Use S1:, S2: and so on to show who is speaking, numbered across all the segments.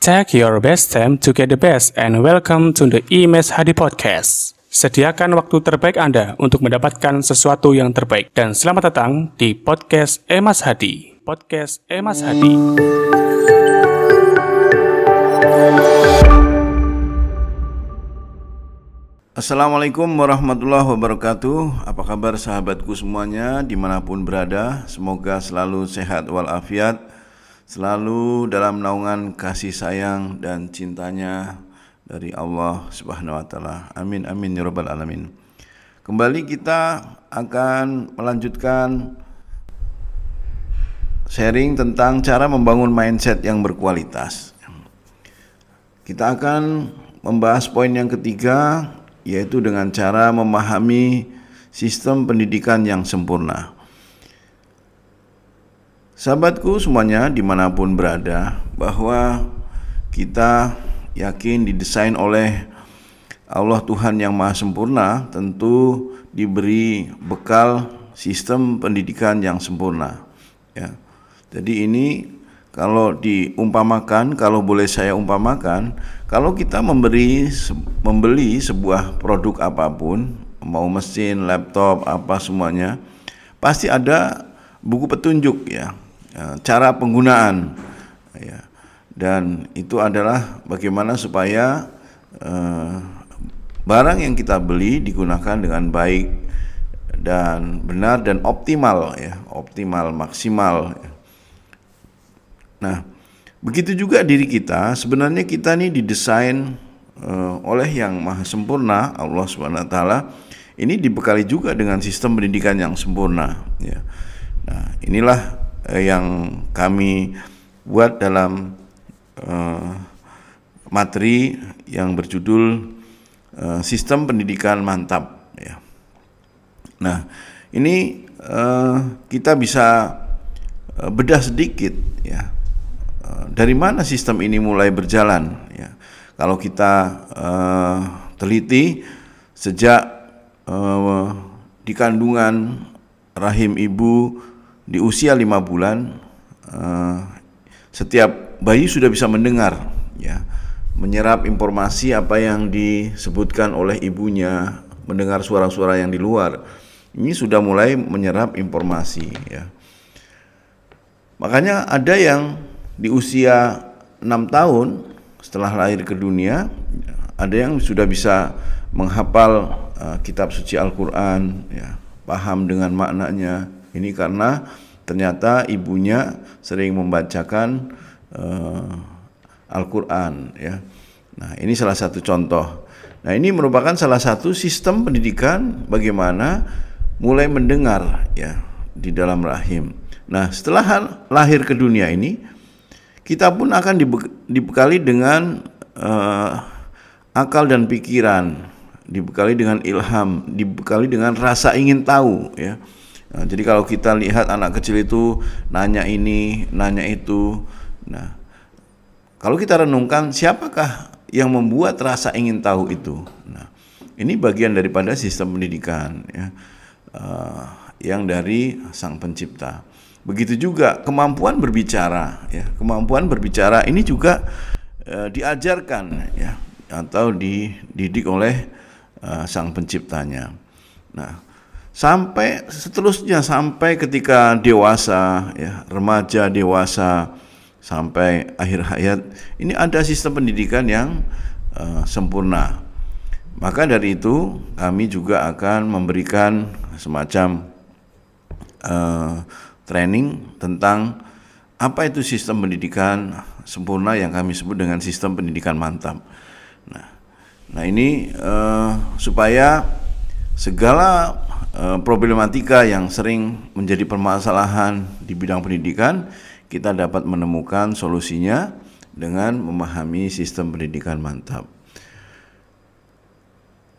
S1: Take your best time to get the best and welcome to the IMES Hadi Podcast. Sediakan waktu terbaik Anda untuk mendapatkan sesuatu yang terbaik. Dan selamat datang di Podcast Emas Hadi. Podcast Emas Hadi.
S2: Assalamualaikum warahmatullahi wabarakatuh Apa kabar sahabatku semuanya di mana pun berada Semoga selalu sehat walafiat Selalu dalam naungan kasih sayang dan cintanya dari Allah subhanahu wa ta'ala. Amin amin ya rabbal alamin. Kembali kita akan melanjutkan sharing tentang cara membangun mindset yang berkualitas. Kita akan membahas poin yang ketiga yaitu dengan cara memahami sistem pendidikan yang sempurna. Sahabatku semuanya di mana pun berada bahwa kita yakin didesain oleh Allah Tuhan yang maha sempurna tentu diberi bekal sistem pendidikan yang sempurna ya. Jadi ini kalau diumpamakan, kalau boleh saya umpamakan, kalau kita memberi membeli sebuah produk apa pun, mau mesin, laptop, apa semuanya, pasti ada buku petunjuk ya, cara penggunaan ya. Dan itu adalah bagaimana supaya uh, barang yang kita beli digunakan dengan baik dan benar dan optimal ya, optimal maksimal. Ya. Nah, begitu juga diri kita. Sebenarnya kita ini didesain uh, oleh yang maha sempurna Allah Taala. Ini dibekali juga dengan sistem pendidikan yang sempurna. Ya. Nah, inilah yang kami buat dalam uh, materi yang berjudul uh, sistem pendidikan mantap. Ya. Nah, ini kita bisa bedah sedikit ya Eh, dari mana sistem ini mulai berjalan ya kalau kita teliti sejak di kandungan rahim ibu di usia lima bulan uh, setiap bayi sudah bisa mendengar ya. Menyerap informasi apa yang disebutkan oleh ibunya mendengar suara-suara yang di luar. Ini sudah mulai menyerap informasi ya. Makanya ada yang di usia enam tahun setelah lahir ke dunia ada yang sudah bisa menghafal uh, kitab suci Al-Qur'an ya, paham dengan maknanya. Ini karena ternyata ibunya sering membacakan uh, Al-Qur'an ya. Nah, ini salah satu contoh. Nah, ini merupakan salah satu sistem pendidikan bagaimana mulai mendengar ya di dalam rahim. Nah, setelah lahir ke dunia ini kita pun akan dibekali dengan uh, akal dan pikiran, dibekali dengan ilham, dibekali dengan rasa ingin tahu ya. Nah, jadi kalau kita lihat anak kecil itu nanya ini, nanya itu. Nah, kalau kita renungkan siapakah yang membuat rasa ingin tahu itu? Nah, ini bagian daripada sistem pendidikan ya. Uh, yang dari sang pencipta. Begitu juga kemampuan berbicara ya. Kemampuan berbicara ini juga uh, diajarkan ya atau dididik oleh uh, sang penciptanya. Nah, sampai seterusnya sampai ketika dewasa ya, remaja dewasa sampai akhir hayat ini ada sistem pendidikan yang uh, sempurna. Maka dari itu kami juga akan memberikan semacam uh, training tentang apa itu sistem pendidikan sempurna yang kami sebut dengan sistem pendidikan mantap. Nah, nah ini uh, supaya segala problematika yang sering menjadi permasalahan di bidang pendidikan kita dapat menemukan solusinya dengan memahami sistem pendidikan mantap.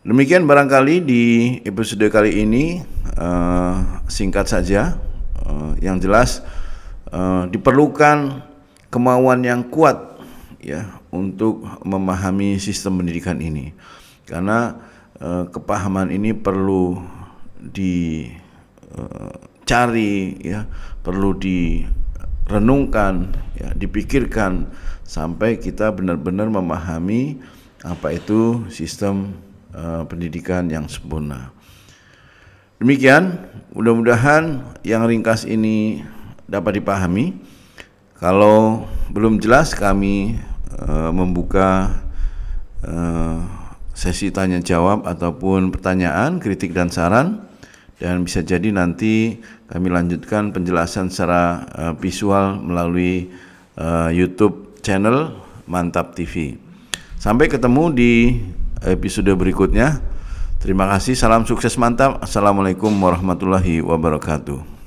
S2: Demikian barangkali di episode kali ini uh, singkat saja uh, yang jelas diperlukan kemauan yang kuat ya untuk memahami sistem pendidikan ini karena kepahaman ini perlu dicari uh, ya perlu renungkan, ya, dipikirkan sampai kita benar-benar memahami apa itu sistem uh, pendidikan yang sempurna. Demikian, mudah-mudahan yang ringkas ini dapat dipahami. Kalau belum jelas kami uh, membuka uh, sesi tanya jawab ataupun pertanyaan, kritik dan saran dan bisa jadi nanti kami lanjutkan penjelasan secara uh, visual melalui uh, YouTube channel Mantap TV. Sampai ketemu di episode berikutnya. Terima kasih, salam sukses mantap. Assalamualaikum warahmatullahi wabarakatuh.